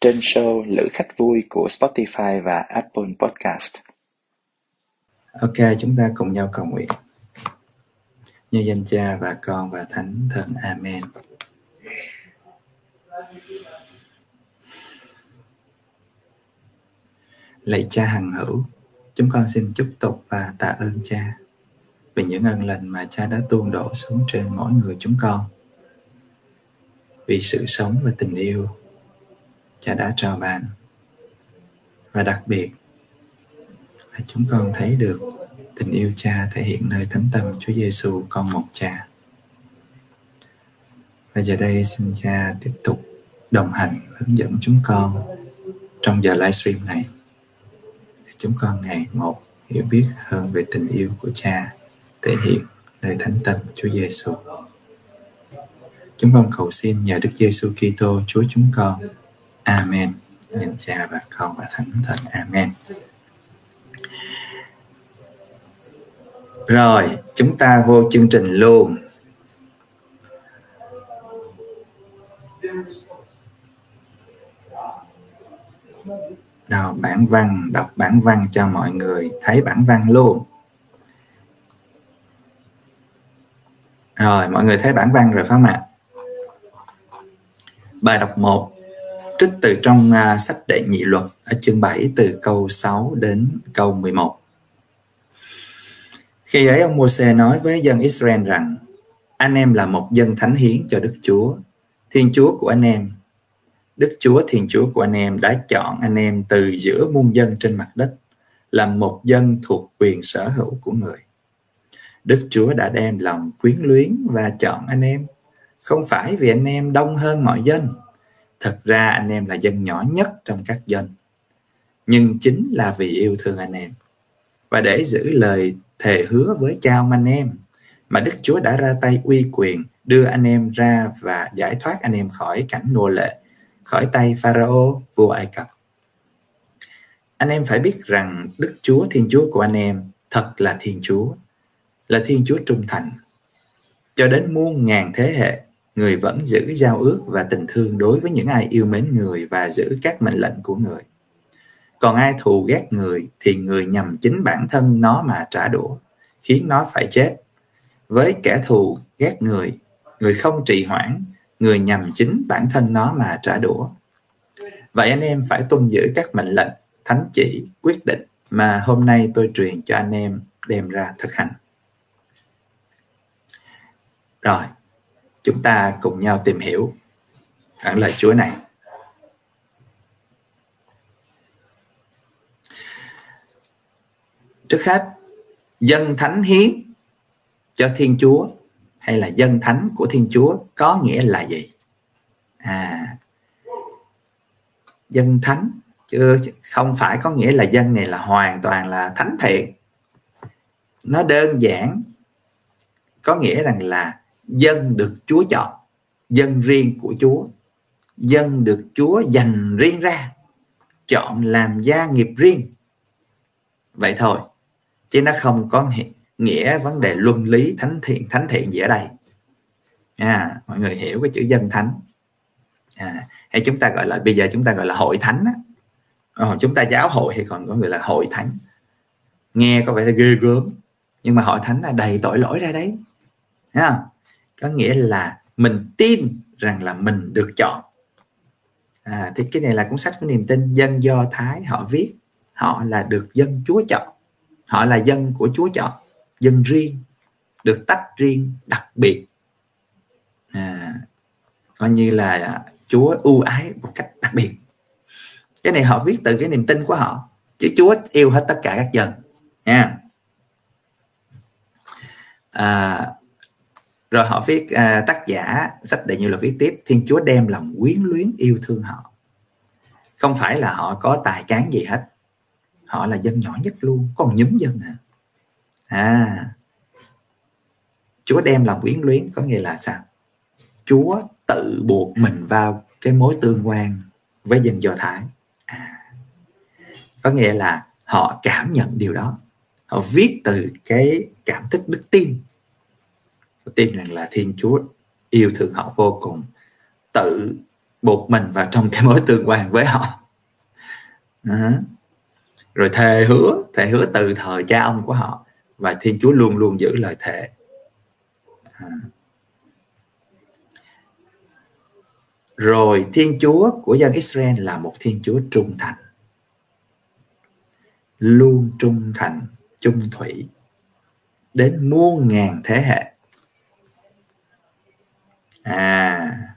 trên show Lữ khách vui của Spotify và Apple Podcast. Ok, chúng ta cùng nhau cầu nguyện. Như danh Cha và Con và Thánh Thần. Amen. Lạy Cha hằng hữu, chúng con xin chúc tụng và tạ ơn Cha vì những ân lành mà Cha đã tuôn đổ xuống trên mỗi người chúng con. Vì sự sống và tình yêu cha đã chào bạn và đặc biệt là chúng con thấy được tình yêu cha thể hiện nơi thánh tâm Chúa Giêsu con một cha. Và giờ đây xin cha tiếp tục đồng hành, hướng dẫn chúng con trong giờ livestream này, để chúng con ngày một hiểu biết hơn về tình yêu của cha thể hiện nơi thánh tâm Chúa Giêsu. Chúng con cầu xin nhờ Đức Giêsu Kitô Chúa chúng con Amen. Nhân cha và con và thánh thần. Amen. Rồi, chúng ta vô chương trình luôn. Nào, bản văn, đọc bản văn cho mọi người thấy bản văn luôn. Rồi, mọi người thấy bản văn rồi phải không ạ? Bài đọc 1 trích từ trong uh, sách đệ nhị luật ở chương 7 từ câu 6 đến câu 11. Khi ấy ông Môse nói với dân Israel rằng anh em là một dân thánh hiến cho Đức Chúa, Thiên Chúa của anh em. Đức Chúa Thiên Chúa của anh em đã chọn anh em từ giữa muôn dân trên mặt đất làm một dân thuộc quyền sở hữu của người. Đức Chúa đã đem lòng quyến luyến và chọn anh em, không phải vì anh em đông hơn mọi dân, thật ra anh em là dân nhỏ nhất trong các dân, nhưng chính là vì yêu thương anh em và để giữ lời thề hứa với cha ông anh em mà Đức Chúa đã ra tay uy quyền đưa anh em ra và giải thoát anh em khỏi cảnh nô lệ, khỏi tay Pharaoh vua Ai Cập. Anh em phải biết rằng Đức Chúa, Thiên Chúa của anh em thật là Thiên Chúa, là Thiên Chúa trung thành. Cho đến muôn ngàn thế hệ người vẫn giữ giao ước và tình thương đối với những ai yêu mến người và giữ các mệnh lệnh của người. Còn ai thù ghét người thì người nhằm chính bản thân nó mà trả đũa, khiến nó phải chết. Với kẻ thù ghét người người không trì hoãn, người nhằm chính bản thân nó mà trả đũa. Vậy anh em phải tuân giữ các mệnh lệnh, thánh chỉ, quyết định mà hôm nay tôi truyền cho anh em đem ra thực hành. Rồi chúng ta cùng nhau tìm hiểu bản lời Chúa này. Trước hết, dân thánh hiến cho Thiên Chúa hay là dân thánh của Thiên Chúa có nghĩa là gì? À, dân thánh chứ không phải có nghĩa là dân này là hoàn toàn là thánh thiện. Nó đơn giản có nghĩa rằng là dân được Chúa chọn dân riêng của Chúa. Dân được Chúa dành riêng ra chọn làm gia nghiệp riêng. Vậy thôi chứ nó không có nghĩa vấn đề luân lý thánh thiện thánh thiện gì ở đây. À, mọi người hiểu cái chữ dân thánh. À, hay chúng ta gọi là bây giờ chúng ta gọi là hội thánh á. Ờ, chúng ta giáo hội hay còn có người là hội thánh. Nghe có vẻ ghê gớm nhưng mà hội thánh là đầy tội lỗi ra đấy. Ha có nghĩa là mình tin rằng là mình được chọn. À, thì cái này là cuốn sách của niềm tin dân do thái họ viết. Họ là được dân chúa chọn. Họ là dân của chúa chọn. Dân riêng được tách riêng đặc biệt. À, coi như là chúa ưu ái một cách đặc biệt. Cái này họ viết từ cái niềm tin của họ chứ chúa yêu hết tất cả các dân. Nha. À, rồi họ viết à, tác giả sách đệ nhiều là viết tiếp thiên chúa đem lòng quyến luyến yêu thương họ. Không phải là họ có tài cán gì hết. Họ là dân nhỏ nhất luôn còn nhúm dân à. À. Chúa đem lòng quyến luyến có nghĩa là sao? Chúa tự buộc mình vào cái mối tương quan với dân Do Thái. À, có nghĩa là họ cảm nhận điều đó. Họ viết từ cái cảm thức đức tin tin rằng là Thiên Chúa yêu thương họ vô cùng, tự buộc mình vào trong cái mối tương quan với họ à. rồi thề hứa thề hứa từ thời cha ông của họ và Thiên Chúa luôn luôn giữ lời thề à. rồi Thiên Chúa của dân Israel là một Thiên Chúa trung thành luôn trung thành, chung thủy, đến muôn ngàn thế hệ à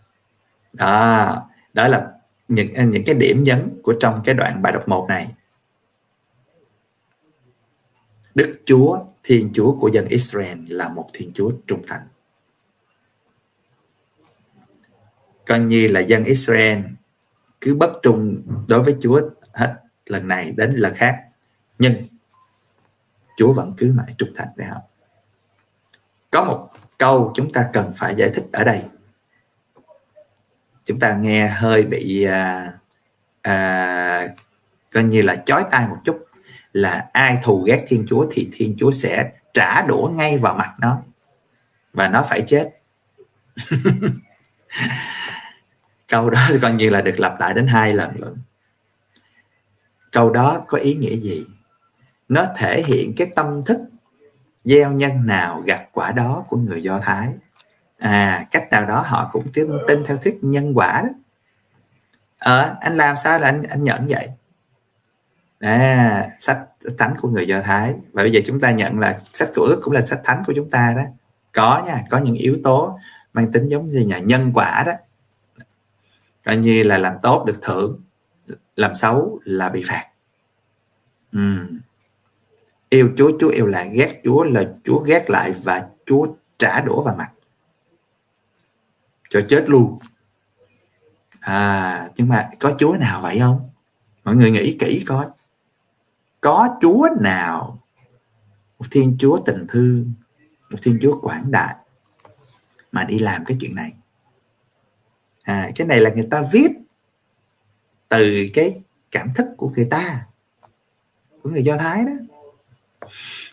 đó đó là những những cái điểm nhấn của trong cái đoạn bài đọc 1 này. Đức Chúa, Thiên Chúa của dân Israel là một Thiên Chúa trung thành. Coi như là dân Israel cứ bất trung đối với Chúa hết lần này đến lần khác, nhưng Chúa vẫn cứ mãi trung thành với họ. Có một câu chúng ta cần phải giải thích ở đây chúng ta nghe hơi bị à, à, coi như là chói tai một chút. Là ai thù ghét thiên chúa thì thiên chúa sẽ trả đũa ngay vào mặt nó. Và nó phải chết. Câu đó coi như là được lặp lại đến hai lần luôn. Câu đó có ý nghĩa gì? Nó thể hiện cái tâm thức gieo nhân nào gặt quả đó của người do thái à cách nào đó họ cũng tin, tin theo thuyết nhân quả đó. Ờ anh làm sao là anh anh nhận vậy? À sách thánh của người do thái. Và bây giờ chúng ta nhận là sách của ước cũng là sách thánh của chúng ta đó. Có nha có những yếu tố mang tính giống như nhà nhân quả đó. Coi như là làm tốt được thưởng làm xấu là bị phạt. Ừ. yêu chúa chúa yêu lại ghét chúa là chúa ghét lại và chúa trả đũa vào mặt cho chết luôn. À nhưng mà có chúa nào vậy không? Mọi người nghĩ kỹ coi. Có chúa nào? Một thiên chúa tình thương, một thiên chúa quảng đại mà đi làm cái chuyện này. À cái này là người ta viết từ cái cảm thức của người ta, của người do thái đó.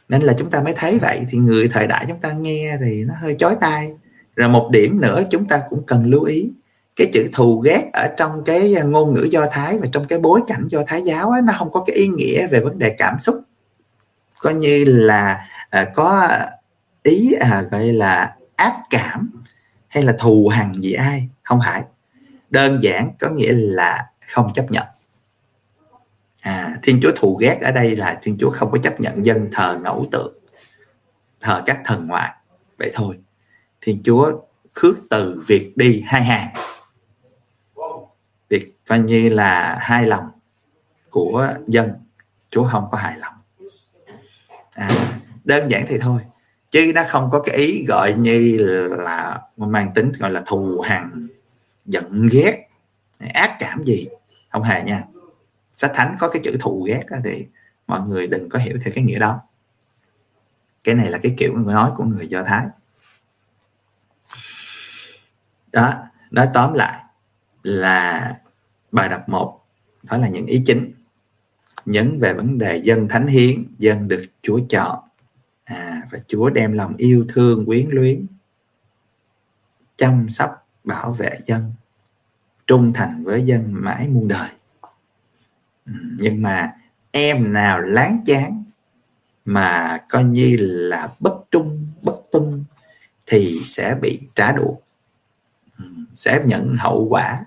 Nên là chúng ta mới thấy vậy. Thì người thời đại chúng ta nghe thì nó hơi chói tai rồi một điểm nữa chúng ta cũng cần lưu ý cái chữ thù ghét ở trong cái à, ngôn ngữ do thái và trong cái bối cảnh do thái giáo ấy, nó không có cái ý nghĩa về vấn đề cảm xúc. Coi như là à, có ý à, gọi là ác cảm hay là thù hằn gì ai không phải. Đơn giản có nghĩa là không chấp nhận. À, thiên chúa thù ghét ở đây là thiên chúa không có chấp nhận dân thờ ngẫu tượng thờ các thần ngoại. Vậy thôi thiên chúa khước từ việc đi hai hàng. Việc coi như là hai lòng của dân chúa không có hài lòng. À, đơn giản thì thôi chứ nó không có cái ý gọi như là mang tính gọi là thù hằn giận ghét ác cảm gì. Không hề nha. Sách thánh có cái chữ thù ghét đó thì mọi người đừng có hiểu theo cái nghĩa đó. Cái này là cái kiểu người nói của người do thái đó nói tóm lại là bài đọc một đó là những ý chính nhấn về vấn đề dân thánh hiến dân được chúa chọn. À, và chúa đem lòng yêu thương quyến luyến chăm sóc bảo vệ dân trung thành với dân mãi muôn đời. Ừ, nhưng mà em nào láng chán mà coi như là bất trung bất tuân thì sẽ bị trả đũa sẽ nhận hậu quả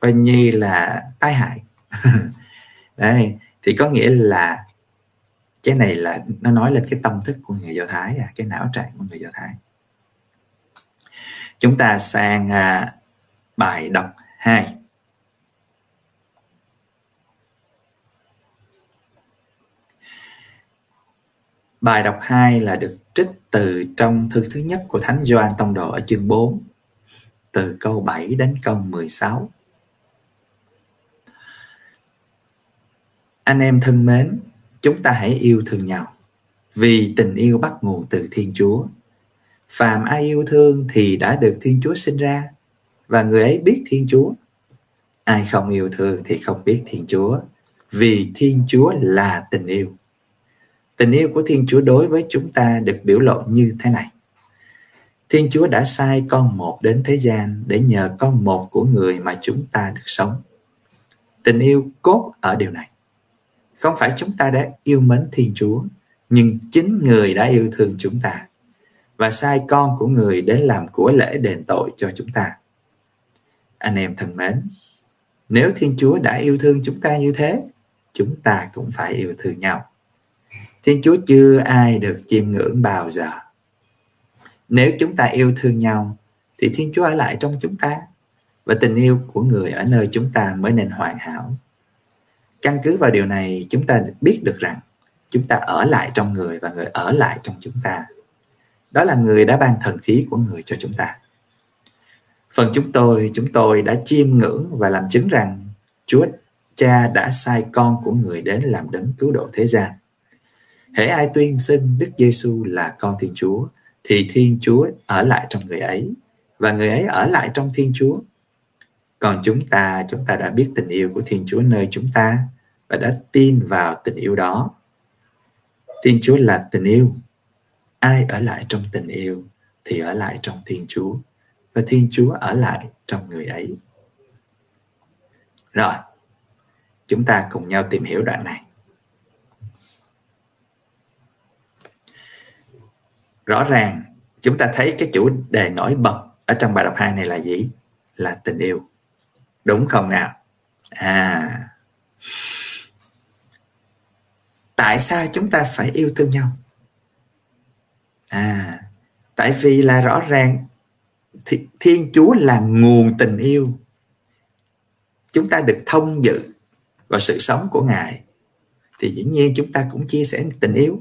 coi như là tai hại. Đây thì có nghĩa là cái này là nó nói lên cái tâm thức của người do thái à, cái não trạng của người do thái. Chúng ta sang à, bài đọc 2 Bài đọc 2 là được trích từ trong thư thứ nhất của Thánh Gioan Tông Đồ ở chương 4 từ câu 7 đến câu 16. anh em thân mến, chúng ta hãy yêu thương nhau, vì tình yêu bắt nguồn từ thiên chúa. Phàm ai yêu thương thì đã được thiên chúa sinh ra, và người ấy biết thiên chúa. Ai không yêu thương thì không biết thiên chúa, vì thiên chúa là tình yêu. Tình yêu của thiên chúa đối với chúng ta được biểu lộ như thế này thiên chúa đã sai con một đến thế gian để nhờ con một của người mà chúng ta được sống. Tình yêu cốt ở điều này. Không phải chúng ta đã yêu mến thiên chúa, nhưng chính người đã yêu thương chúng ta và sai con của người đến làm của lễ đền tội cho chúng ta. Anh em thân mến, nếu thiên chúa đã yêu thương chúng ta như thế, chúng ta cũng phải yêu thương nhau. Thiên chúa chưa ai được chiêm ngưỡng bao giờ nếu chúng ta yêu thương nhau, thì thiên chúa ở lại trong chúng ta, và tình yêu của người ở nơi chúng ta mới nên hoàn hảo. Căn cứ vào điều này, chúng ta biết được rằng chúng ta ở lại trong người và người ở lại trong chúng ta. Đó là người đã ban thần khí của người cho chúng ta. Phần chúng tôi chúng tôi đã chiêm ngưỡng và làm chứng rằng chúa cha đã sai con của người đến làm đấng cứu độ thế gian. Hễ ai tuyên xưng đức giêsu là con thiên chúa thì thiên chúa ở lại trong người ấy, và người ấy ở lại trong thiên chúa. Còn chúng ta chúng ta đã biết tình yêu của thiên chúa nơi chúng ta và đã tin vào tình yêu đó. Thiên chúa là tình yêu. Ai ở lại trong tình yêu thì ở lại trong thiên chúa, và thiên chúa ở lại trong người ấy. Rồi, chúng ta cùng nhau tìm hiểu đoạn này. Rõ ràng, chúng ta thấy cái chủ đề nổi bật ở trong bài đọc 2 này là gì? Là tình yêu. Đúng không nào? À. Tại sao chúng ta phải yêu thương nhau? À tại vì là rõ ràng thiên chúa là nguồn tình yêu. Chúng ta được thông dự vào sự sống của ngài. Thì dĩ nhiên chúng ta cũng chia sẻ tình yêu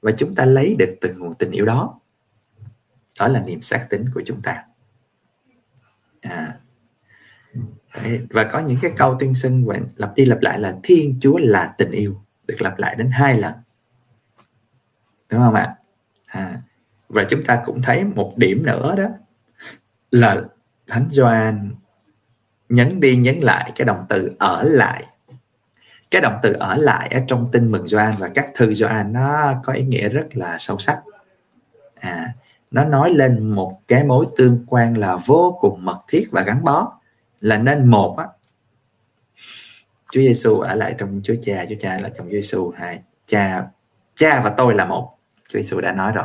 và chúng ta lấy được từ nguồn tình yêu đó. Đó là niềm xác tính của chúng ta. À, Đấy, và có những cái câu tiên xưng và lặp đi lặp lại là thiên chúa là tình yêu. Được lặp lại đến hai lần. Đúng không ạ? À, và chúng ta cũng thấy một điểm nữa đó là thánh Gioan nhấn đi nhấn lại cái động từ ở lại cái động từ ở lại ở trong tin mừng Gioan và các thư Gioan nó có ý nghĩa rất là sâu sắc. À nó nói lên một cái mối tương quan là vô cùng mật thiết và gắn bó. Là nên một á. Chúa Giêsu ở lại trong Chúa Cha, Chúa Cha là trong Chúa Giêsu hai cha cha và tôi là một. Chúa Giêsu đã nói rồi.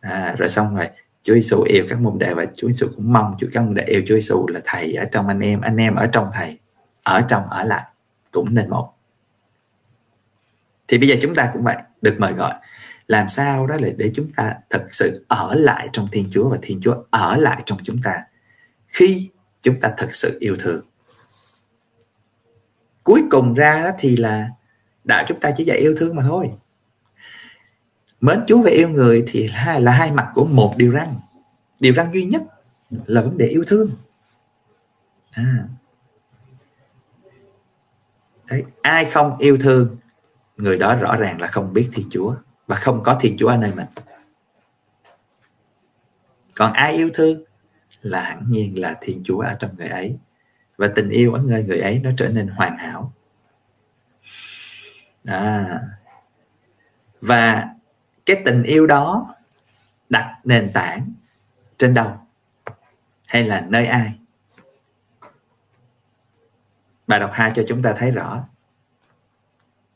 À, rồi xong rồi Chúa Giêsu yêu các môn đệ và Chúa Giêsu cũng mong Chúa các môn đệ yêu Chúa Giêsu là thầy ở trong anh em anh em ở trong thầy ở trong ở lại cũng nên một. Thì bây giờ chúng ta cũng vậy, được mời gọi. Làm sao đó là để chúng ta thật sự ở lại trong Thiên Chúa và Thiên Chúa ở lại trong chúng ta khi chúng ta thật sự yêu thương. Cuối cùng ra đó thì là đạo chúng ta chỉ dạy yêu thương mà thôi. Mến Chúa và yêu người thì hai là hai mặt của một điều răng điều răng duy nhất là vấn đề yêu thương. À. Đấy, ai không yêu thương người đó rõ ràng là không biết thiên chúa và không có thiên chúa ở nơi mình. Còn ai yêu thương là hẳn nhiên là thiên chúa ở trong người ấy. Và tình yêu ở người người ấy nó trở nên hoàn hảo. À. và cái tình yêu đó đặt nền tảng trên đâu hay là nơi ai? Bài đọc 2 cho chúng ta thấy rõ.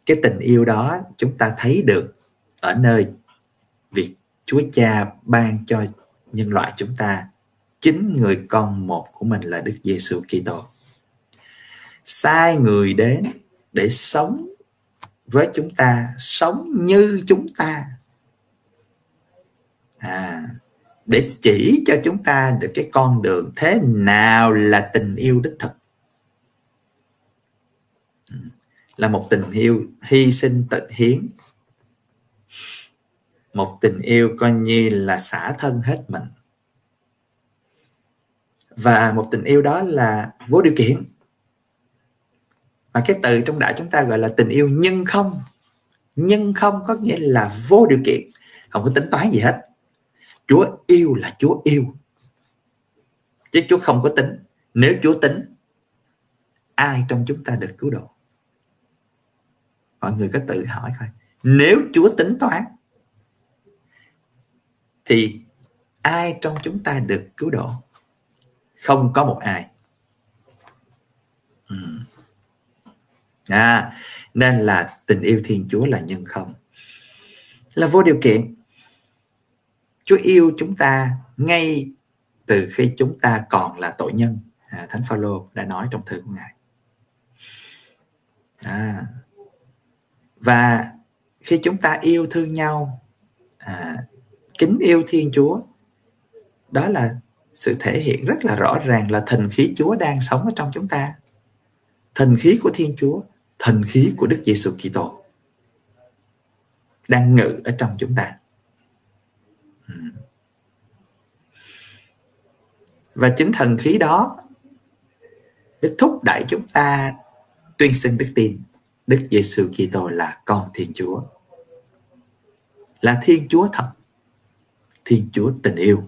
Cái tình yêu đó chúng ta thấy được ở nơi việc Chúa Cha ban cho nhân loại chúng ta. Chính người con một của mình là Đức Giêsu Kitô. Sai người đến để sống với chúng ta sống như chúng ta. À, để chỉ cho chúng ta được cái con đường thế nào là tình yêu đích thực ừ, là một tình yêu hy sinh tận hiến. Một tình yêu coi như là xả thân hết mình. Và một tình yêu đó là vô điều kiện. Mà cái từ trong đạo chúng ta gọi là tình yêu nhân không. Nhân không có nghĩa là vô điều kiện. Không có tính toán gì hết. Chúa yêu là chúa yêu. Chứ chúa không có tính. Nếu chúa tính, ai trong chúng ta được cứu độ? Mọi người có tự hỏi coi. Nếu chúa tính toán thì ai trong chúng ta được cứu độ? Không có một ai. Hmm. À, nên là tình yêu thiên chúa là nhân không? Là vô điều kiện. Chúa yêu chúng ta ngay từ khi chúng ta còn là tội nhân. À, thánh phaolô đã nói trong thư của ngài. À, và khi chúng ta yêu thương nhau à, kính yêu thiên chúa đó là sự thể hiện rất là rõ ràng là thần khí chúa đang sống ở trong chúng ta. Thần khí của thiên chúa thần khí của đức giêsu kitô đang ngự ở trong chúng ta. Hmm. Và chính thần khí đó để thúc đẩy chúng ta tuyên xưng đức tin. Đức Giêsu Kitô là con Thiên Chúa. Là Thiên Chúa thật. Thiên Chúa tình yêu.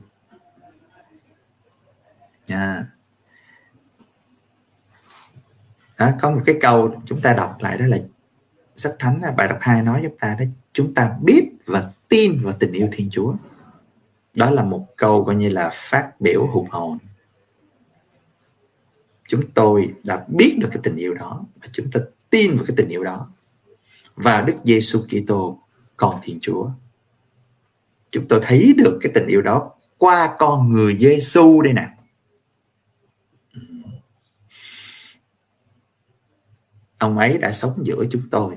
À. Có một cái câu chúng ta đọc lại đó là sách thánh, bài đọc 2 nói chúng ta đó, chúng ta biết và tin vào tình yêu Thiên Chúa. Đó là một câu coi như là phát biểu hùng hồn. Chúng tôi đã biết được cái tình yêu đó và chúng ta tin vào cái tình yêu đó. Và Đức Giêsu Kitô, con Thiên Chúa. Chúng tôi thấy được cái tình yêu đó qua con người Giêsu đây nè. Ông ấy đã sống giữa chúng tôi.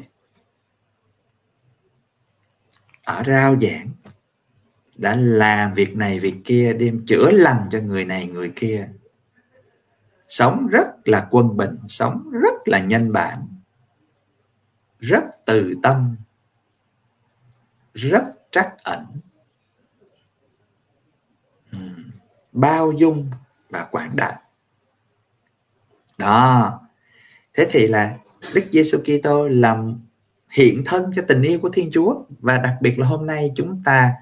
Ở rao giảng, đã làm việc này việc kia, đem chữa lành cho người này người kia. Sống rất là quân bình, sống rất là nhân bản rất từ tâm, rất trắc ẩn. Hmm. Bao dung và quảng đại. Đó. Thế thì là Đức Giêsu Kitô làm hiện thân cho tình yêu của Thiên Chúa. Và đặc biệt là hôm nay chúng ta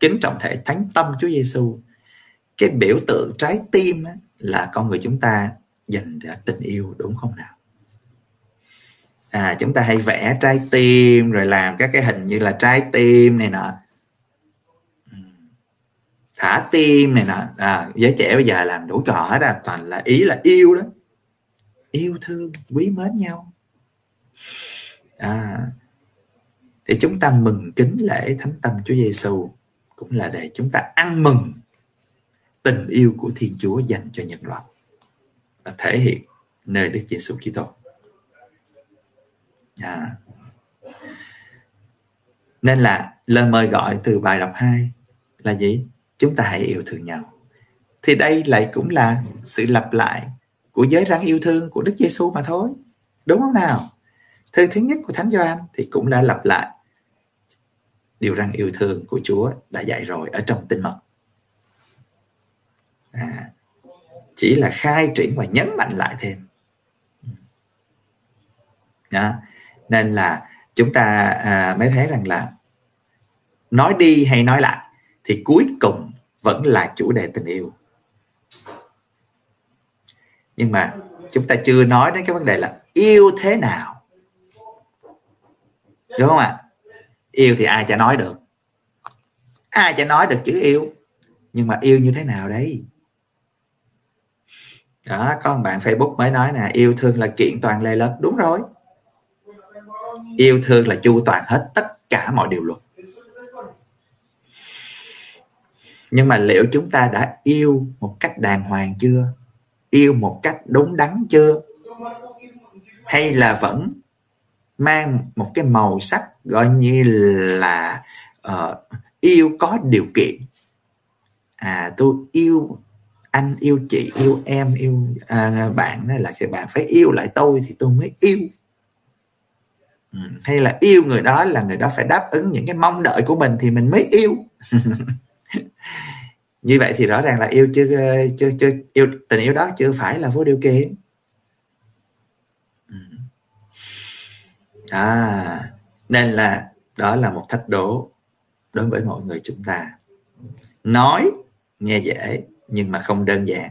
kính trọng thể thánh tâm Chúa Giêsu cái biểu tượng trái tim là con người chúng ta dành để tình yêu, đúng không nào? À chúng ta hay vẽ trái tim rồi làm các cái hình như là trái tim này nọ. Thả tim này nọ. À, giới trẻ bây giờ làm đủ trò hết à toàn là ý là yêu đó. Yêu thương quý mến nhau. À, thì chúng ta mừng kính lễ thánh tâm Chúa Giêsu cũng là để chúng ta ăn mừng tình yêu của Thiên Chúa dành cho nhân loại và thể hiện nơi Đức Giêsu Kitô. À. Nên là lời mời gọi từ bài đọc 2 là gì? Chúng ta hãy yêu thương nhau. Thì đây lại cũng là sự lặp lại của giới răng yêu thương của Đức Giêsu mà thôi. Đúng không nào? Thư thứ nhất của Thánh Gioan thì cũng đã lặp lại điều răng yêu thương của Chúa đã dạy rồi ở trong tinh mật à, chỉ là khai triển và nhấn mạnh lại thêm đó nên là chúng ta à, mới thấy rằng là nói đi hay nói lại thì cuối cùng vẫn là chủ đề tình yêu. Nhưng mà chúng ta chưa nói đến cái vấn đề là yêu thế nào. Đúng không ạ? Yêu thì ai chả nói được. Ai chả nói được chữ yêu. Nhưng mà yêu như thế nào đấy? Đó có một bạn facebook mới nói nè yêu thương là kiện toàn lề lật đúng rồi yêu thương là chu toàn hết tất cả mọi điều luật. Nhưng mà liệu chúng ta đã yêu một cách đàng hoàng chưa? Yêu một cách đúng đắn chưa? Hay là vẫn mang một cái màu sắc gọi như là uh, yêu có điều kiện? À tôi yêu anh yêu chị yêu em yêu à, bạn đó là thì bạn phải yêu lại tôi thì tôi mới yêu. Ừ, hay là yêu người đó là người đó phải đáp ứng những cái mong đợi của mình thì mình mới yêu. Như vậy thì rõ ràng là yêu chưa chưa chưa, yêu, tình yêu đó chưa phải là vô điều kiện. Ừ. À nên là đó là một thách đố đối với mọi người chúng ta. Nói, nghe dễ nhưng mà không đơn giản.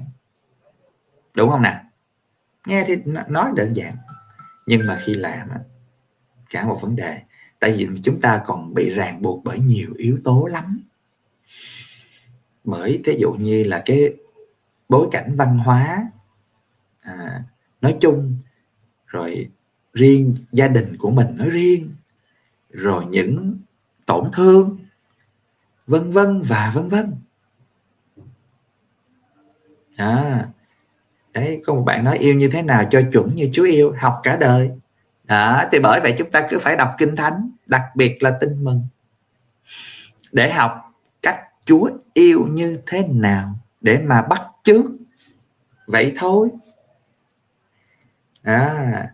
Đúng không nào? Nghe thì nói đơn giản nhưng mà khi làm cả một vấn đề. Tại vì chúng ta còn bị ràng buộc bởi nhiều yếu tố lắm. Bởi thí dụ như là cái bối cảnh văn hóa à, nói chung rồi riêng gia đình của mình nói riêng rồi những tổn thương vân vân và vân vân. À, đấy có một bạn nói yêu như thế nào cho chuẩn như Chúa yêu học cả đời đó thì bởi vậy chúng ta cứ phải đọc kinh thánh đặc biệt là tin mừng để học cách Chúa yêu như thế nào để mà bắt chước. Vậy thôi. À,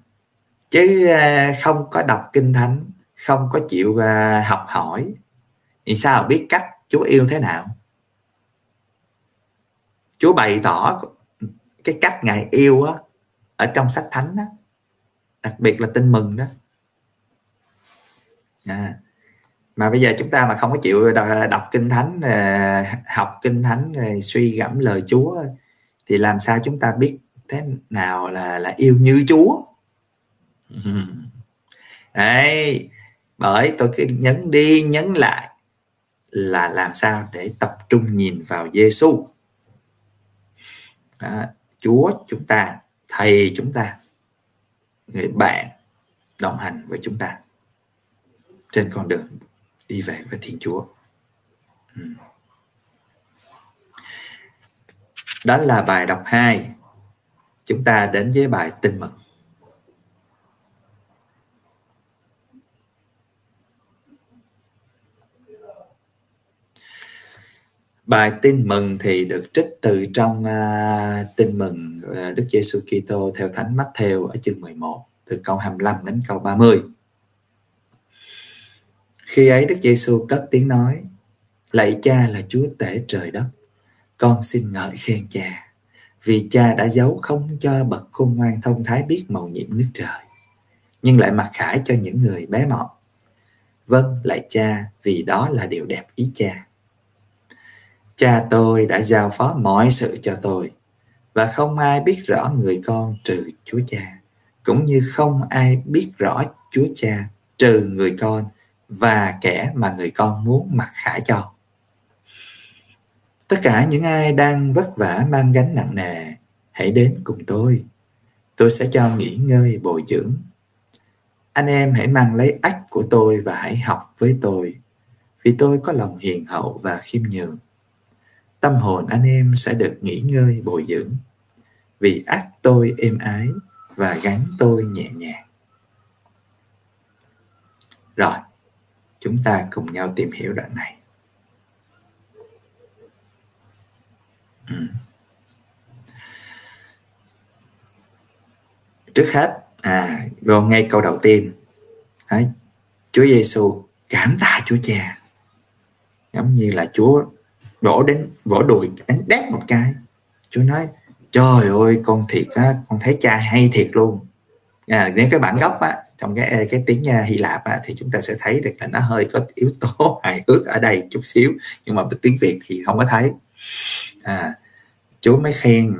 chứ à, không có đọc kinh thánh không có chịu à, học hỏi thì sao biết cách Chúa yêu thế nào? Chúa bày tỏ cái cách ngài yêu á ở trong sách thánh đó đặc biệt là tin mừng đó. À, mà bây giờ chúng ta mà không có chịu đọc kinh thánh à, học kinh thánh à, suy gẫm lời Chúa thì làm sao chúng ta biết thế nào là là yêu như Chúa? Đấy bởi tôi cứ nhấn đi nhấn lại là làm sao để tập trung nhìn vào Giêsu Chúa chúng ta thầy chúng ta người bạn đồng hành với chúng ta trên con đường đi về với Thiên Chúa. Ừ. Đó là bài đọc 2. Chúng ta đến với bài tin mừng. Bài tin mừng thì được trích từ trong uh, tin mừng uh, Đức Giêsu Kitô theo Thánh Matthew ở chương 11 từ câu 25 đến câu 30. Khi ấy Đức Giêsu cất tiếng nói: Lạy Cha là Chúa tể trời đất, con xin ngợi khen Cha, vì Cha đã giấu không cho bậc khôn ngoan thông thái biết màu nhiệm nước trời, nhưng lại mặc khải cho những người bé mọn. Vâng, lạy Cha, vì đó là điều đẹp ý Cha Cha tôi đã giao phó mọi sự cho tôi và không ai biết rõ người con trừ Chúa Cha, cũng như không ai biết rõ Chúa Cha trừ người con và kẻ mà người con muốn mặc khải cho. Tất cả những ai đang vất vả mang gánh nặng nề, hãy đến cùng tôi. Tôi sẽ cho nghỉ ngơi bồi dưỡng. Anh em hãy mang lấy ách của tôi và hãy học với tôi, vì tôi có lòng hiền hậu và khiêm nhường tâm hồn anh em sẽ được nghỉ ngơi bồi dưỡng. Vì ác tôi êm ái và gắn tôi nhẹ nhàng. Rồi chúng ta cùng nhau tìm hiểu đoạn này. Ừ. trước hết à gồm ngay câu đầu tiên. Đấy, Chúa Giêsu cảm tạ Chúa Cha giống như là Chúa vỗ đến vỗ đùi đánh đét một cái. Chú nói trời ơi con thiệt á con thấy cha hay thiệt luôn. À, nếu cái bản gốc á trong cái cái tiếng Hy Lạp á, thì chúng ta sẽ thấy được là nó hơi có yếu tố hài hước ở đây chút xíu nhưng mà tiếng Việt thì không có thấy. À, chú mới khen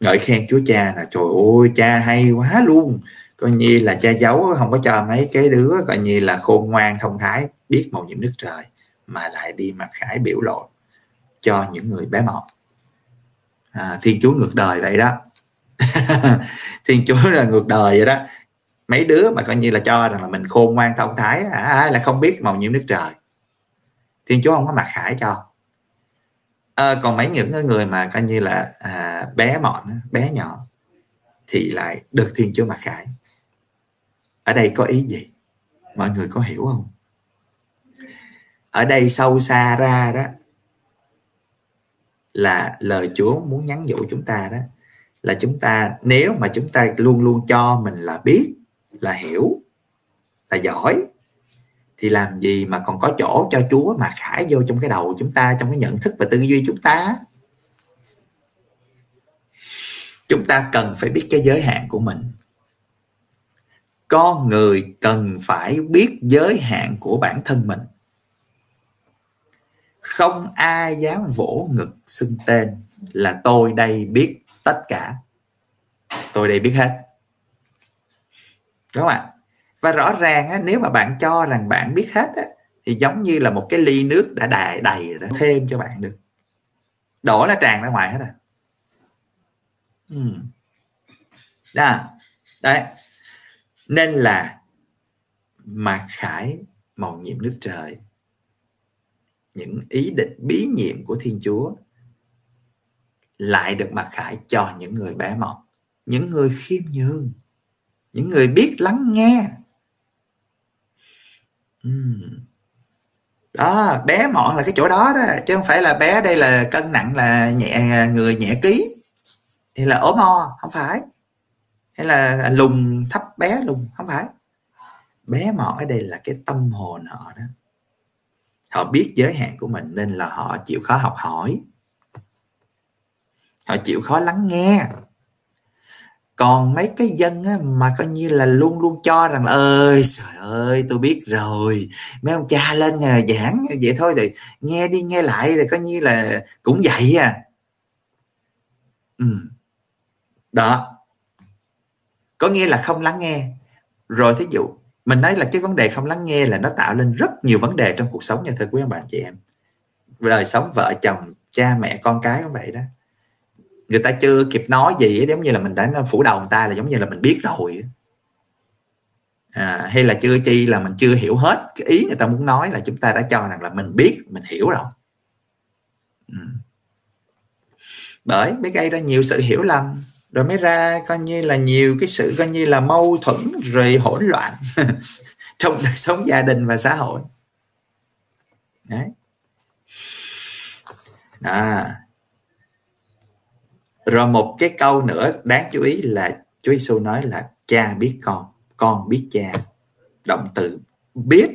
ngợi khen chú cha là trời ơi cha hay quá luôn. Coi như là cha giấu không có cho mấy cái đứa coi như là khôn ngoan thông thái biết màu nhiệm nước trời mà lại đi mặc khải biểu lộ cho những người bé mọn à, thiên chúa ngược đời vậy đó. Thiên chúa là ngược đời vậy đó. Mấy đứa mà coi như là cho rằng là mình khôn ngoan thông thái à, là không biết màu nhiệm nước trời. Thiên chúa không có mặc khải cho. À, còn mấy những người mà coi như là à, bé mọn bé nhỏ thì lại được thiên chúa mặc khải. Ở đây có ý gì? Mọi người có hiểu không? Ở đây sâu xa ra đó là lời Chúa muốn nhắn nhủ chúng ta đó, là chúng ta, nếu mà chúng ta luôn luôn cho mình là biết, là hiểu, là giỏi, thì làm gì mà còn có chỗ cho Chúa mà khải vô trong cái đầu chúng ta, trong cái nhận thức và tư duy chúng ta? Chúng ta cần phải biết cái giới hạn của mình. Con người cần phải biết giới hạn của bản thân mình không ai dám vỗ ngực xưng tên là tôi đây biết tất cả. Tôi đây biết hết. Đúng không ạ và rõ ràng á, nếu mà bạn cho rằng bạn biết hết á, thì giống như là một cái ly nước đã đầy đầy đã thêm cho bạn được. Đổ nó tràn ra ngoài hết à. Ừ. đó. Đấy. Nên là mạc khải màu nhiệm nước trời những ý định, bí nhiệm của thiên chúa lại được mặc khải cho những người bé mọn, những người khiêm nhường, những người biết lắng nghe. Đó, bé mọn là cái chỗ đó đó, chứ không phải là bé đây là cân nặng là nhẹ à, người nhẹ ký, hay là ốm o không phải. Hay là lùn thấp bé lùn không phải. Bé mọn ở đây là cái tâm hồn họ đó họ biết giới hạn của mình nên là họ chịu khó học hỏi. Họ chịu khó lắng nghe. Còn mấy cái dân á, mà coi như là luôn luôn cho rằng là ơi trời ơi tôi biết rồi. Mấy ông cha lên à, giảng vậy thôi thì nghe đi nghe lại rồi coi như là cũng vậy à. Ừ. đó. Có nghĩa là không lắng nghe. Rồi thí dụ mình nói là cái vấn đề không lắng nghe là nó tạo lên rất nhiều vấn đề trong cuộc sống nha thưa quý ông bà chị em. Đời sống vợ chồng cha mẹ con cái cũng vậy đó. Người ta chưa kịp nói gì giống như là mình đã phủ đầu người ta là giống như là mình biết rồi à, hay là chưa chi là mình chưa hiểu hết cái ý người ta muốn nói là chúng ta đã cho rằng là mình biết mình hiểu rồi. Ừ. bởi mới gây ra nhiều sự hiểu lầm rồi mới ra coi như là nhiều cái sự coi như là mâu thuẫn rồi hỗn loạn trong đời sống gia đình và xã hội. Đấy. À. Rồi một cái câu nữa đáng chú ý là Chúa Giêsu nói là cha biết con con biết cha. Động từ biết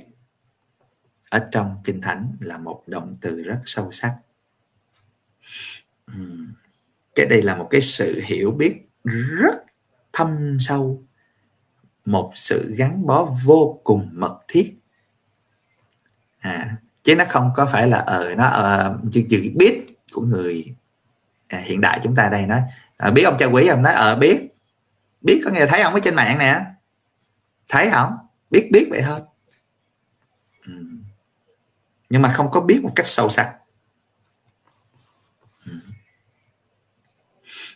ở trong kinh thánh là một động từ rất sâu sắc cái đây là một cái sự hiểu biết rất thâm sâu một sự gắn bó vô cùng mật thiết. À, chứ nó không có phải là ở ờ, nó ở uh, chữ, chữ biết của người à, hiện đại chúng ta đây nói. À, biết ông cha quý ông nói ở à, biết. Biết có nghe thấy ông ở trên mạng nè. Thấy không? Biết biết vậy thôi. Ừ. Nhưng mà không có biết một cách sâu sắc.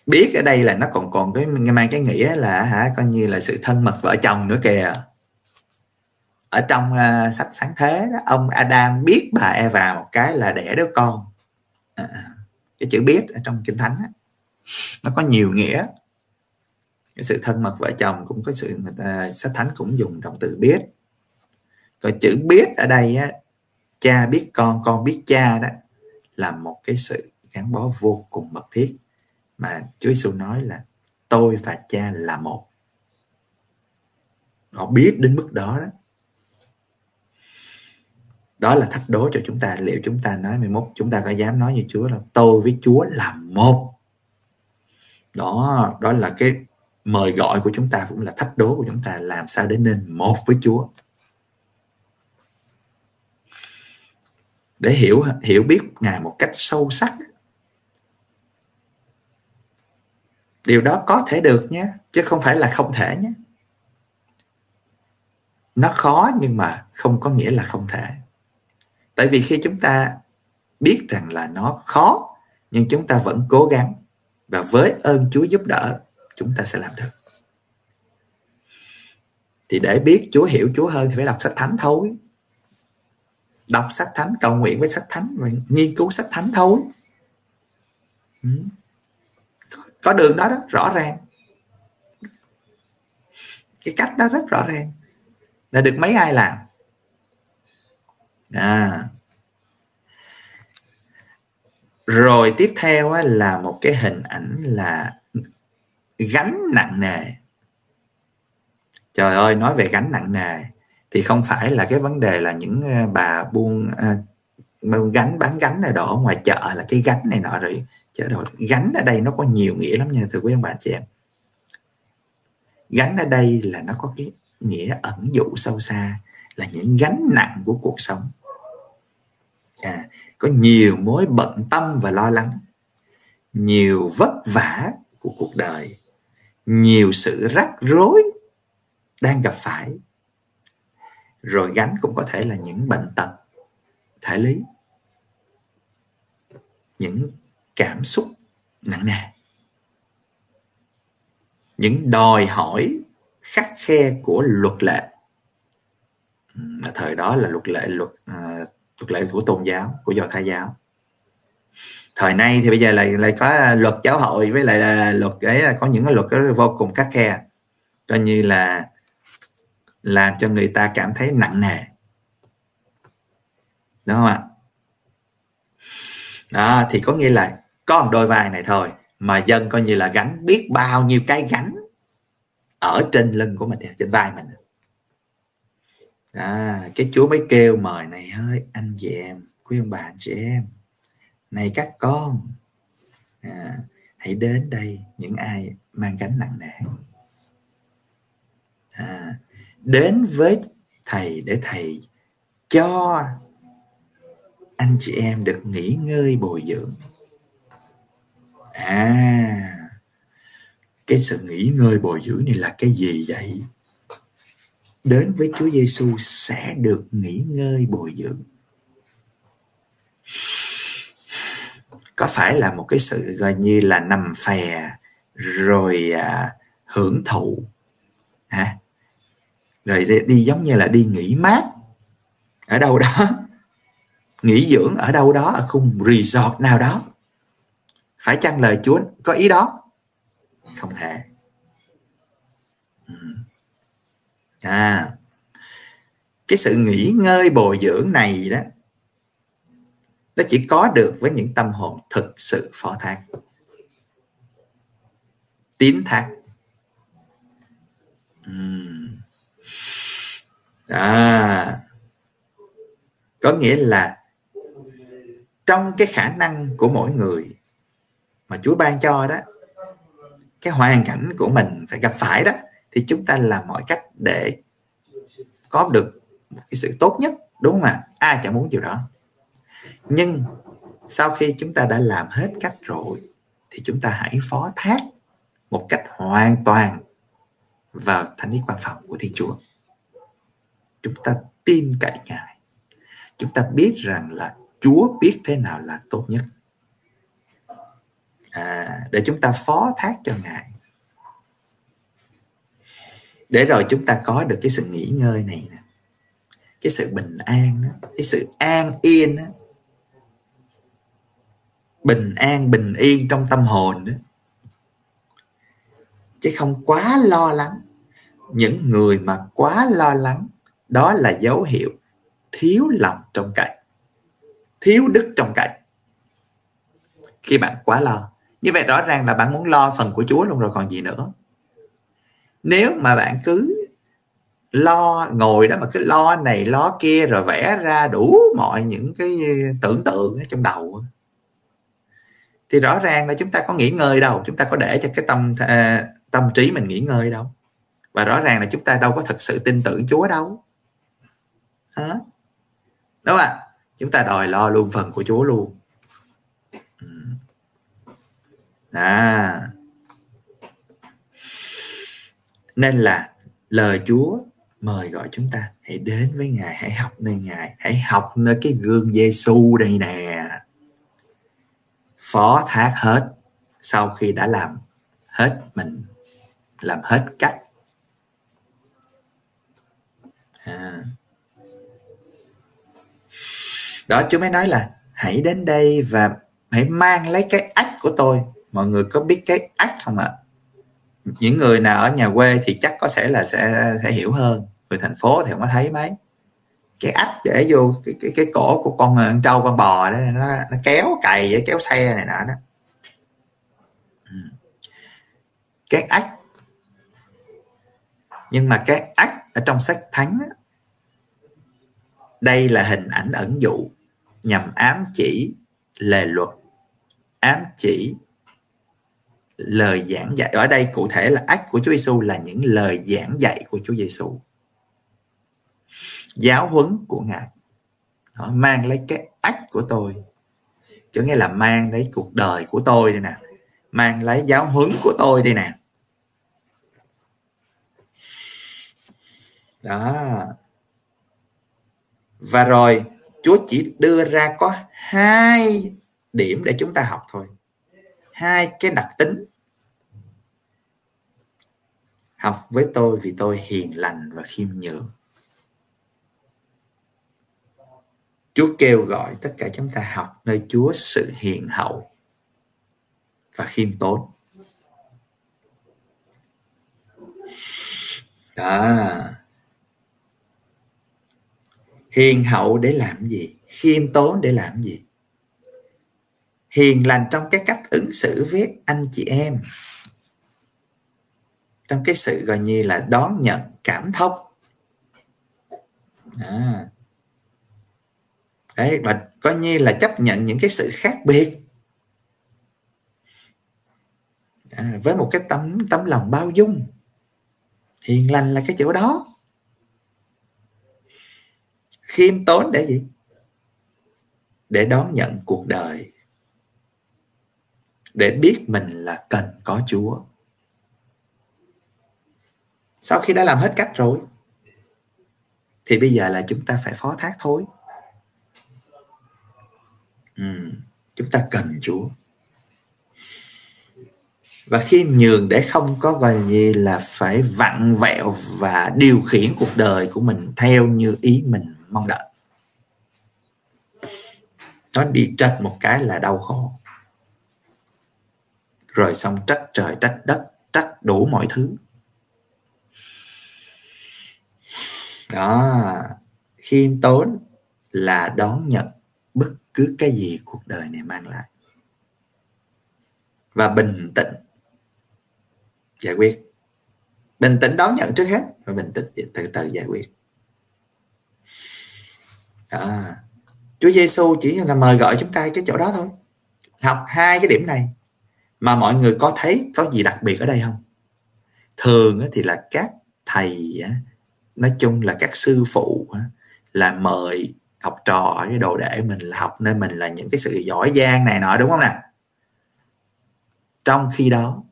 Biết ở đây là nó còn còn cái mang cái nghĩa là hả coi như là sự thân mật vợ chồng nữa kìa. Ở trong uh, sách sáng thế đó, ông Adam biết bà Eva một cái là đẻ đứa con. À, à cái chữ biết ở trong kinh thánh đó, nó có nhiều nghĩa. Cái sự thân mật vợ chồng cũng có sự người ta sách thánh cũng dùng động từ biết. Rồi chữ biết ở đây á, cha biết con con biết cha đó là một cái sự gắn bó vô cùng mật thiết mà Chúa Giêsu nói là tôi và cha là một. Họ biết đến mức đó đó. Đó là thách đố cho chúng ta. Liệu chúng ta nói 11 chúng ta có dám nói như Chúa là tôi với Chúa là một. Đó đó là cái mời gọi của chúng ta cũng là thách đố của chúng ta. Làm sao để nên một với Chúa? Để hiểu hiểu biết ngài một cách sâu sắc. Điều đó có thể được nhé, chứ không phải là không thể nhé. Nó khó nhưng mà không có nghĩa là không thể. Tại vì khi chúng ta biết rằng là nó khó, nhưng chúng ta vẫn cố gắng và với ơn Chúa giúp đỡ, chúng ta sẽ làm được. Thì để biết Chúa hiểu Chúa hơn thì phải đọc sách thánh thôi. Đọc sách thánh cầu nguyện với sách thánh, và nghiên cứu sách thánh thôi. Ừ có đường đó đó rõ ràng. Cái cách đó rất rõ ràng. Là được mấy ai làm? À. rồi tiếp theo là một cái hình ảnh là gánh nặng nề. Trời ơi nói về gánh nặng nề thì không phải là cái vấn đề là những à, bà buôn uh, gánh bán gánh này đó ngoài chợ là cái gánh này nọ rồi chế độ gánh ở đây nó có nhiều nghĩa lắm nha thưa quý ông bà chị em. Gánh ở đây là nó có cái nghĩa ẩn dụ sâu xa là những gánh nặng của cuộc sống. À, có nhiều mối bận tâm và lo lắng nhiều vất vả của cuộc đời nhiều sự rắc rối đang gặp phải. Rồi gánh cũng có thể là những bệnh tật thể lý những cảm xúc nặng nề. Những đòi hỏi khắc khe của luật lệ. Mà thời đó là luật lệ luật à, luật lệ của tôn giáo của do thái giáo. Thời nay thì bây giờ lại lại có luật giáo hội với lại là luật ấy là có những cái luật đó vô cùng khắc khe. Coi như là làm cho người ta cảm thấy nặng nề. Đúng không ạ? Đó thì có nghĩa là có một đôi vai này thôi mà dân coi như là gánh biết bao nhiêu cái gánh ở trên lưng của mình trên vai mình. À, cái chúa mới kêu mời này ơi anh chị em quý ông bà anh chị em này các con à, hãy đến đây những ai mang gánh nặng nề. À, đến với thầy để thầy cho anh chị em được nghỉ ngơi bồi dưỡng à cái sự nghỉ ngơi bồi dưỡng này là cái gì vậy? Đến với Chúa Giêsu sẽ được nghỉ ngơi bồi dưỡng. Có phải là một cái sự gọi như là nằm phè rồi à, hưởng thụ? À, rồi đi, đi giống như là đi nghỉ mát ở đâu đó. Nghỉ dưỡng ở đâu đó ở khung resort nào đó phải chăng lời Chúa có ý đó? Không thể. Ừ. À cái sự nghỉ ngơi bồi dưỡng này đó nó chỉ có được với những tâm hồn thực sự phó thác tín thác. Ừ. À, có nghĩa là trong cái khả năng của mỗi người mà Chúa ban cho đó, cái hoàn cảnh của mình phải gặp phải đó, thì chúng ta làm mọi cách để có được cái sự tốt nhất, đúng không ạ? Ai chẳng muốn điều đó. Nhưng sau khi chúng ta đã làm hết cách rồi, thì chúng ta hãy phó thác một cách hoàn toàn vào thánh ý quan phòng của thiên chúa. Chúng ta tin cậy ngài. Chúng ta biết rằng là chúa biết thế nào là tốt nhất à, để chúng ta phó thác cho ngài. Để rồi chúng ta có được cái sự nghỉ ngơi này nè. Cái sự bình an đó, cái sự an yên đó, bình an bình yên trong tâm hồn đó. Chứ không quá lo lắng. Những người mà quá lo lắng đó là dấu hiệu thiếu lòng trong cậy thiếu đức trong cậy khi bạn quá lo như vậy rõ ràng là bạn muốn lo phần của chúa luôn rồi còn gì nữa. Nếu mà bạn cứ lo, ngồi đó mà cứ lo này, lo kia rồi vẽ ra đủ mọi những cái tưởng tượng ở trong đầu thì rõ ràng là chúng ta có nghỉ ngơi đâu. Chúng ta có để cho cái tâm à, tâm trí mình nghỉ ngơi đâu. Và rõ ràng là chúng ta đâu có thực sự tin tưởng Chúa đâu. Hả? đúng không ạ? Chúng ta đòi lo luôn phần của Chúa luôn. À. Nên là lời Chúa mời gọi chúng ta, hãy đến với Ngài, hãy học nơi Ngài, hãy học nơi cái gương Giêsu đây nè. Phó thác hết sau khi đã làm hết mình, làm hết cách. À. đó, Chúa mới nói là, hãy đến đây và hãy mang lấy cái ách của tôi mọi người có biết cái ách không ạ? Những người nào ở nhà quê thì chắc có sẽ là sẽ sẽ hiểu hơn. Người thành phố thì không có thấy mấy. Cái ách để vô cái cái, cái cổ của con, ờ, con trâu con bò đó nó, nó kéo cày kéo xe này nọ đó. Ừ. Cái ách nhưng mà cái ách ở trong sách thánh á, đây là hình ảnh ẩn dụ nhằm ám chỉ lề luật ám chỉ lời giảng dạy. Ở đây cụ thể là ách của Chúa Giêsu là những lời giảng dạy của Chúa Giêsu giáo huấn của ngài. Đó, mang lấy cái ách của tôi chứ nghĩa là mang lấy cuộc đời của tôi đây nè mang lấy giáo huấn của tôi đây nè. Đó. Và rồi Chúa chỉ đưa ra có hai điểm để chúng ta học thôi hai cái đặc tính học với tôi vì tôi hiền lành và khiêm nhường Chúa kêu gọi tất cả chúng ta học nơi Chúa sự hiền hậu và khiêm tốn. Đó. Hiền hậu để làm gì? Khiêm tốn để làm gì? Hiền lành trong cái cách ứng xử với anh chị em. Trong cái sự gọi như là đón nhận cảm thông. À. Đấy và coi như là chấp nhận những cái sự khác biệt. À, với một cái tấm tấm lòng bao dung. Hiền lành là cái chỗ đó. Khiêm tốn để gì? Để đón nhận cuộc đời để biết mình là cần có chúa. Sau khi đã làm hết cách rồi, thì bây giờ là chúng ta phải phó thác thôi. Ừ. chúng ta cần Chúa. Và khi nhường để không có gọi gì là phải vặn vẹo và điều khiển cuộc đời của mình theo như ý mình mong đợi. Nó đi trật một cái là đau khổ rồi xong trách trời, trách đất, trách đủ mọi thứ. Đó, khiêm tốn là đón nhận bất cứ cái gì cuộc đời này mang lại. Và bình tĩnh. Giải quyết. Bình tĩnh đón nhận trước hết và bình tĩnh từ từ giải quyết. Đó. Chúa Giêsu chỉ là mời gọi chúng ta cái chỗ đó thôi. Học hai cái điểm này mà mọi người có thấy có gì đặc biệt ở đây không? Thường thì là các thầy nói chung là các sư phụ là mời học trò cái đồ để mình là học nên mình là những cái sự giỏi giang này nọ, đúng không nào? Trong khi đó,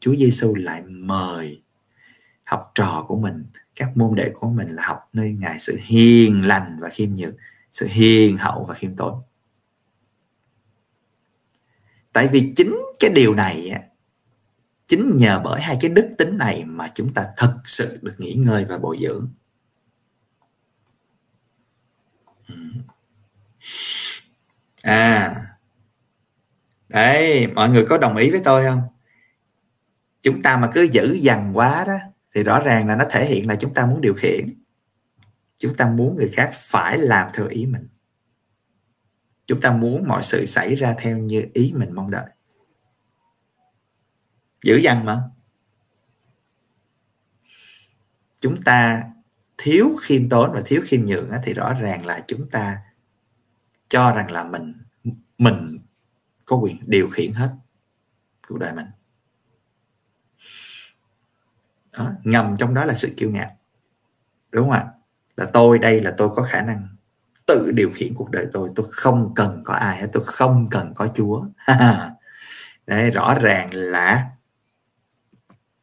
Chúa Giêsu lại mời học trò của mình, các môn đệ của mình là học nơi ngài sự hiền lành và khiêm nhường, sự hiền hậu và khiêm tốn tại vì chính cái điều này chính nhờ bởi hai cái đức tính này mà chúng ta thực sự được nghỉ ngơi và bồi dưỡng. Ừ. À đấy, mọi người có đồng ý với tôi không? Chúng ta mà cứ giữ dằn quá đó, thì rõ ràng là nó thể hiện là chúng ta muốn điều khiển. Chúng ta muốn người khác phải làm theo ý mình chúng ta muốn mọi sự xảy ra theo như ý mình mong đợi. Giữ dằn mà. Chúng ta thiếu khiêm tốn và thiếu khiêm nhường thì rõ ràng là chúng ta cho rằng là mình mình có quyền điều khiển hết cuộc đời mình. Đó, ngầm trong đó là sự kiêu ngạo. Đúng không ạ? Là tôi đây là tôi có khả năng tự điều khiển cuộc đời tôi. Tôi không cần có ai hết, tôi không cần có chúa. Đấy, rõ ràng là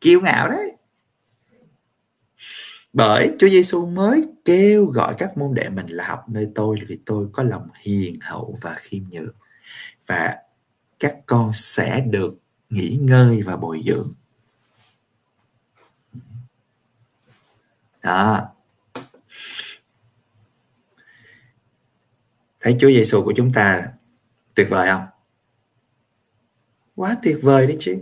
kiêu ngạo đấy. Bởi Chúa Giêsu mới kêu gọi các môn đệ mình là học nơi tôi vì tôi có lòng hiền hậu và khiêm nhường. Và các con sẽ được nghỉ ngơi và bồi dưỡng. Đó. Thấy Chúa Giêsu của chúng ta tuyệt vời không? Quá tuyệt vời đấy chứ.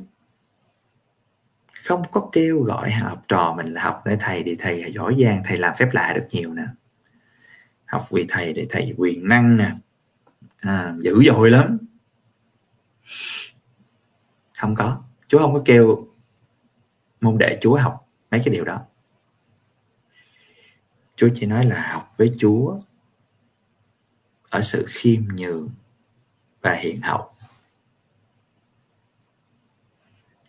Không có kêu gọi học trò mình là học để thầy để thầy giỏi giang thầy làm phép lạ được nhiều nè. Học vì thầy để thầy quyền năng nè. À, dữ dội lắm. Không có. Chúa không có kêu môn đệ chúa học mấy cái điều đó. Chúa chỉ nói là học với chúa ở sự khiêm nhường và hiện hậu.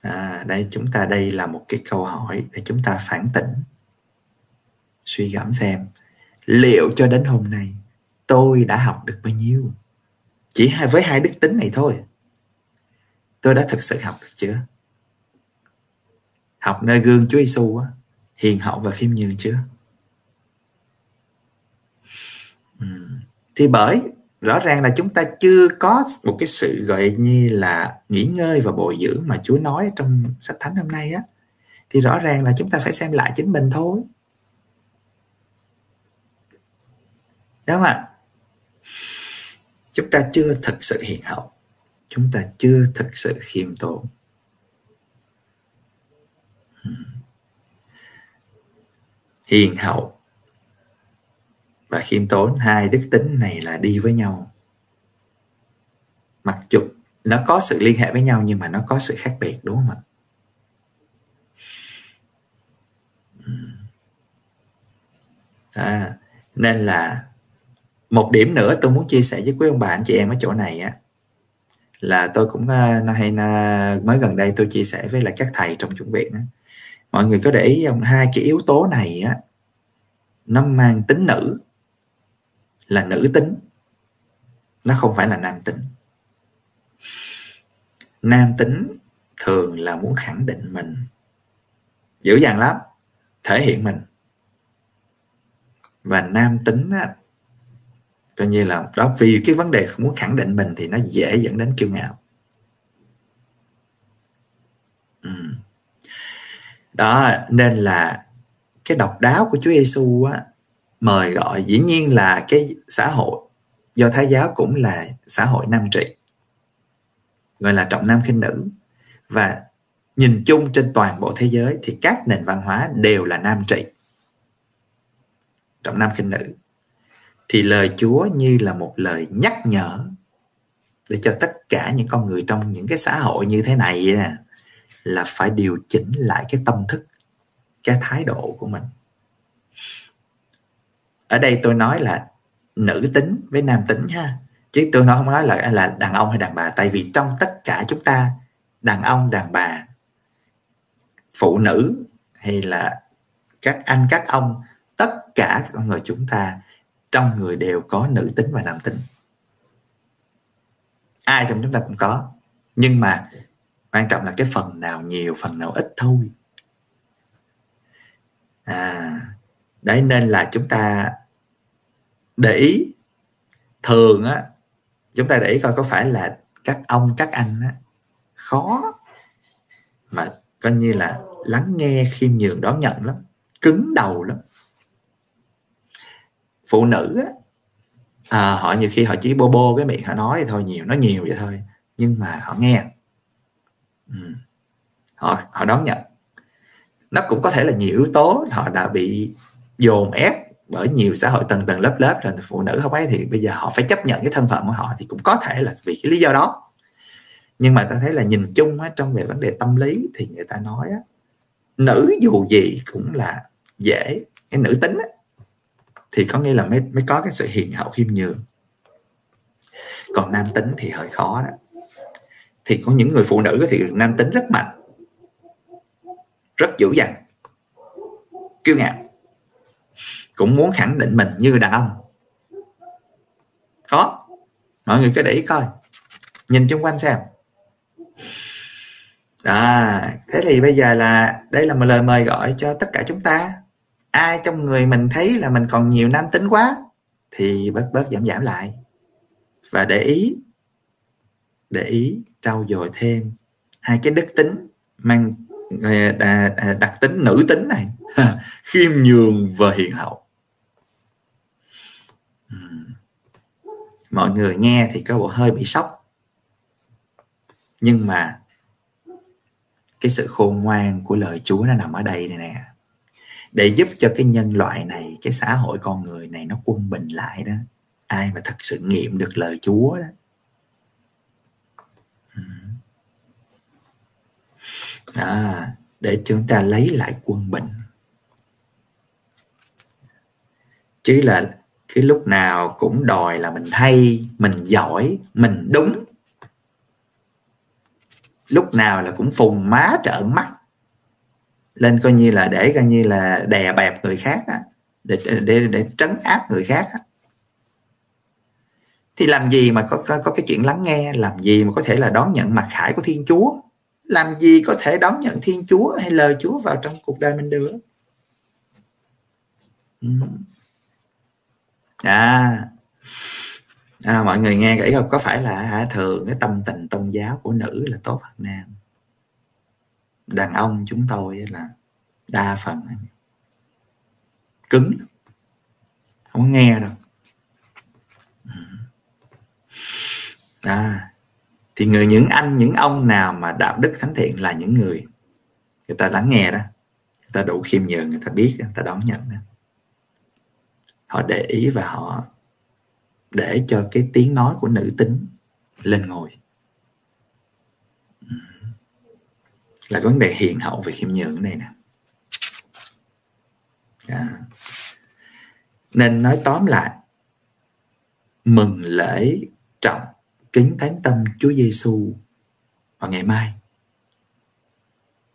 À, đây chúng ta đây là một cái câu hỏi để chúng ta phản tỉnh suy gẫm xem liệu cho đến hôm nay tôi đã học được bao nhiêu? Chỉ với hai đức tính này thôi. Tôi đã thực sự học được chưa? Học nơi gương Chúa Giêsu á hiền hậu và khiêm nhường chưa? Thì bởi, rõ ràng là chúng ta chưa có một cái sự gọi như là nghỉ ngơi và bồi dưỡng mà Chúa nói trong sách thánh hôm nay á. Thì rõ ràng là chúng ta phải xem lại chính mình thôi. Đúng không ạ? Chúng ta chưa thực sự hiện hậu. Chúng ta chưa thực sự khiêm tốn. Hmm. Hiền hậu và khiêm tốn hai đức tính này là đi với nhau. Mặc dù nó có sự liên hệ với nhau nhưng mà nó có sự khác biệt đúng không ạ? À, nên là một điểm nữa tôi muốn chia sẻ với quý ông bà anh chị em ở chỗ này á là tôi cũng uh, hay mới gần đây tôi chia sẻ với lại các thầy trong chuẩn viện á. mọi người có để ý không? Hai cái yếu tố này á nó mang tính nữ là nữ tính. Nó không phải là nam tính. Nam tính thường là muốn khẳng định mình. Dữ dằn lắm thể hiện mình. Và nam tính á, coi như là đó vì cái vấn đề muốn khẳng định mình thì nó dễ dẫn đến kiêu ngạo. Ừ. đó nên là cái độc đáo của Chúa Giêsu á mời gọi. Dĩ nhiên là cái xã hội, do thái giáo cũng là xã hội nam trị, gọi là trọng nam khinh nữ. Và nhìn chung trên toàn bộ thế giới thì các nền văn hóa đều là nam trị, trọng nam khinh nữ. Thì lời Chúa như là một lời nhắc nhở để cho tất cả những con người trong những cái xã hội như thế này nè, là phải điều chỉnh lại cái tâm thức, cái thái độ của mình ở đây tôi nói là nữ tính với nam tính ha. Chứ tôi nói không nói là là đàn ông hay đàn bà. Tại vì trong tất cả chúng ta, đàn ông, đàn bà, phụ nữ hay là các anh, các ông, tất cả các con người chúng ta, trong người đều có nữ tính và nam tính. Ai trong chúng ta cũng có. Nhưng mà quan trọng là cái phần nào, nhiều phần nào ít thôi. À đấy nên là chúng ta để ý. Thường á chúng ta để ý coi có phải là các ông các anh á khó mà coi như là lắng nghe khiêm nhường đón nhận lắm cứng đầu lắm. Phụ nữ á à, họ nhiều khi họ chỉ bô bô cái miệng họ nói thôi nhiều nó nhiều vậy thôi nhưng mà họ nghe. Ừ. họ họ đón nhận. Nó cũng có thể là nhiều yếu tố họ đã bị dồn ép bởi nhiều xã hội tầng tầng lớp lớp rồi phụ nữ không ấy thì bây giờ họ phải chấp nhận cái thân phận của họ thì cũng có thể là vì cái lý do đó. Nhưng mà ta thấy là nhìn chung á, trong về vấn đề tâm lý thì người ta nói á, nữ dù gì cũng là dễ cái nữ tính á, thì có nghĩa là mới mới có cái sự hiền hậu khiêm nhường. Còn nam tính thì hơi khó đó. Thì có những người phụ nữ thì nam tính rất mạnh rất dữ dằn kiêu ngạo cũng muốn khẳng định mình như đàn ông. Có mọi người cứ để ý coi. Nhìn chung quanh xem. Đó thế thì bây giờ là, đây là một lời mời gọi cho tất cả chúng ta. Ai trong người mình thấy là mình còn nhiều nam tính quá, thì bớt bớt giảm giảm lại. Và để ý để ý trau dồi thêm hai cái đức tính mang à, à, đặc tính nữ tính này. Khiêm nhường và hiền hậu. Mọi người nghe thì có bộ hơi bị sốc. Nhưng mà cái sự khôn ngoan của lời Chúa nó nằm ở đây này nè. Để giúp cho cái nhân loại này cái xã hội con người này nó quân bình lại đó ai mà thật sự nghiệm được lời Chúa đó. À, để chúng ta lấy lại quân bình. Chứ là cái lúc nào cũng đòi là mình hay mình giỏi mình đúng. Lúc nào là cũng phùng má trợn mắt. Lên coi như là để coi như là đè bẹp người khác á để để để trấn áp người khác thì làm gì mà có, có có cái chuyện lắng nghe làm gì mà có thể là đón nhận mặt khải của thiên chúa? Làm gì có thể đón nhận thiên chúa hay lời chúa vào trong cuộc đời mình được? Ừ à, à mọi người nghe kỹ không? Có phải là hả thường cái tâm tình tôn giáo của nữ là tốt hơn nam? Đàn ông chúng tôi là đa phần. Cứng không nghe đâu. À. à, thì người những anh những ông nào mà đạo đức thánh thiện là những người người ta lắng nghe đó người ta đủ khiêm nhường người ta biết người ta đón nhận đó họ để ý và họ để cho cái tiếng nói của nữ tính lên ngồi là vấn đề hiền hậu về khiêm nhường này nè. À. nên nói tóm lại, mừng lễ trọng kính thánh tâm Chúa Giêsu vào ngày mai.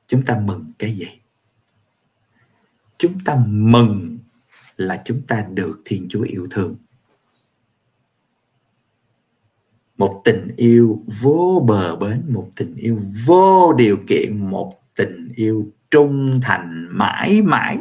Chúng ta mừng cái gì? Chúng ta mừng là chúng ta được Thiên Chúa yêu thương một tình yêu vô bờ bến một tình yêu vô điều kiện một tình yêu trung thành mãi mãi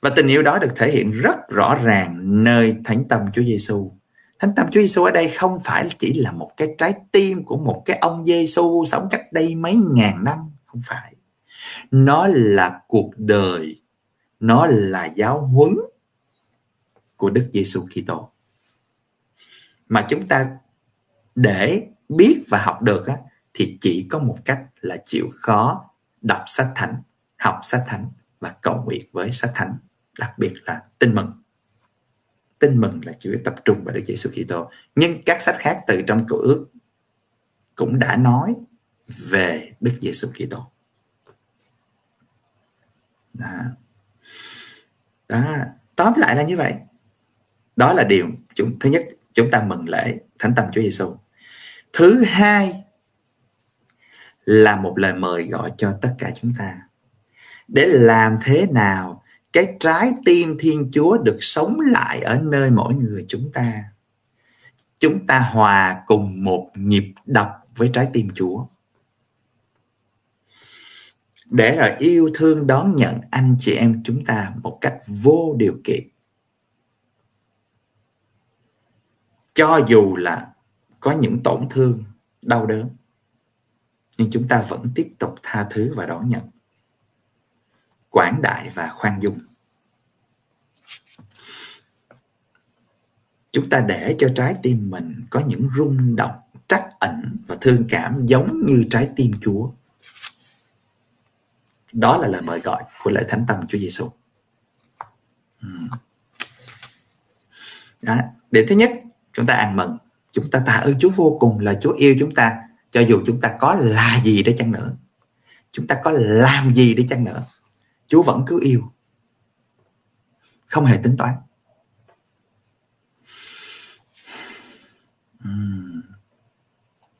và tình yêu đó được thể hiện rất rõ ràng nơi thánh tâm Chúa Giêsu. Thánh tâm Chúa Giêsu ở đây không phải chỉ là một cái trái tim của một cái ông Giêsu sống cách đây mấy ngàn năm, không phải. Nó là cuộc đời, nó là giáo huấn của Đức Giêsu Kitô. Mà chúng ta để biết và học được á, thì chỉ có một cách là chịu khó đọc sách thánh, học sách thánh và cầu nguyện với sách thánh đặc biệt là tin mừng. Tin mừng là chủ yếu tập trung vào Đức Giêsu Kitô. Nhưng các sách khác từ trong cựu ước cũng đã nói về Đức Giêsu Kitô đó. đó, tóm lại là như vậy. Đó là điều chúng, thứ nhất, chúng ta mừng lễ thánh tâm Chúa Giêsu thứ hai là một lời mời gọi cho tất cả chúng ta để làm thế nào cái trái tim thiên chúa được sống lại ở nơi mỗi người chúng ta. Chúng ta hòa cùng một nhịp đập với trái tim chúa để rồi yêu thương đón nhận anh chị em chúng ta một cách vô điều kiện. Cho dù là có những tổn thương, đau đớn, nhưng chúng ta vẫn tiếp tục tha thứ và đón nhận. Quảng đại và khoan dung. Chúng ta để cho trái tim mình có những rung động trắc ẩn và thương cảm giống như trái tim Chúa đó là lời mời gọi của lễ thánh tâm Chúa Giêsu đó. điểm thứ nhất, chúng ta ăn mừng. Chúng ta tạ ơn Chúa vô cùng là Chúa yêu chúng ta, cho dù chúng ta có là gì để chăng nữa. Chúng ta có làm gì để chăng nữa, Chúa vẫn cứ yêu. Không hề tính toán.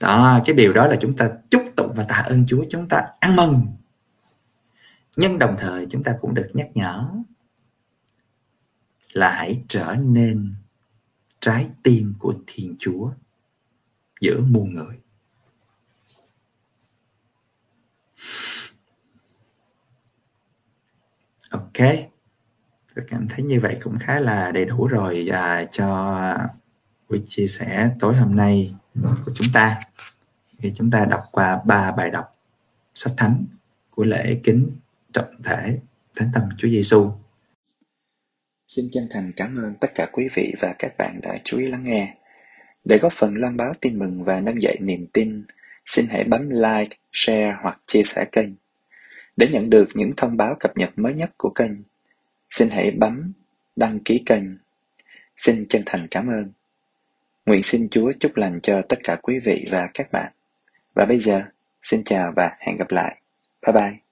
Đó, cái điều đó là chúng ta chúc tụng và tạ ơn Chúa. Chúng ta ăn mừng nhưng đồng thời chúng ta cũng được nhắc nhở là hãy trở nên trái tim của Thiên Chúa giữa muôn người. Ok tôi cảm thấy như vậy cũng khá là đầy đủ rồi à, cho buổi chia sẻ tối hôm nay của chúng ta. Thì chúng ta đọc qua ba bài đọc sách thánh của lễ kính trọng thể thánh tâm Chúa Giêsu. Xin chân thành cảm ơn tất cả quý vị và các bạn đã chú ý lắng nghe. Để góp phần loan báo tin mừng và nâng dậy niềm tin, xin hãy bấm like, share hoặc chia sẻ kênh. Để nhận được những thông báo cập nhật mới nhất của kênh, xin hãy bấm đăng ký kênh. Xin chân thành cảm ơn. Nguyện xin Chúa chúc lành cho tất cả quý vị và các bạn. Và bây giờ, xin chào và hẹn gặp lại. Bye bye.